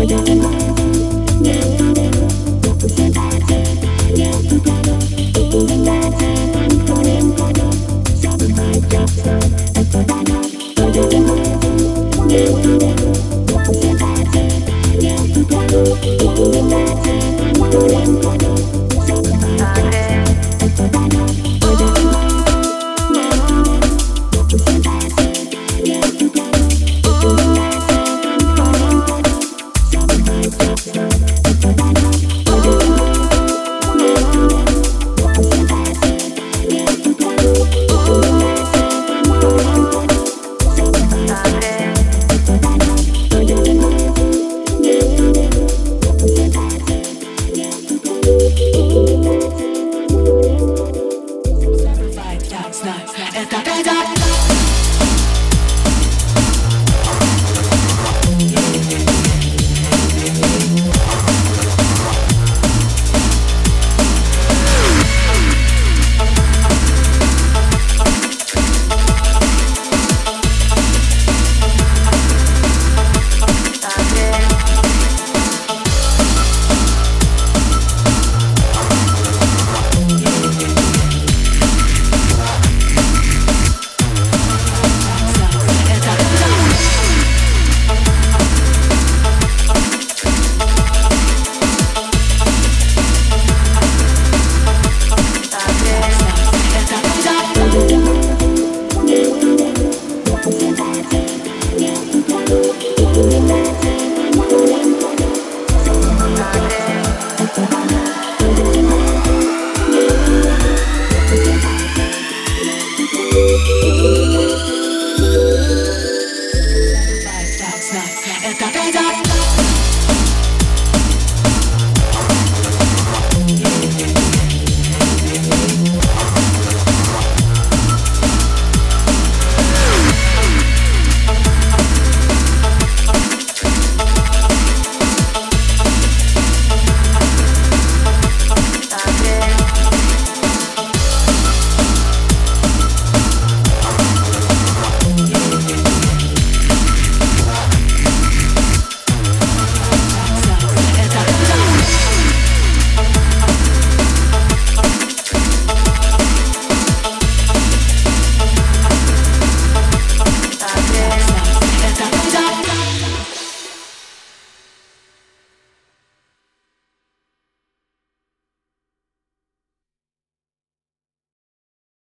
Thank die, die, die. die.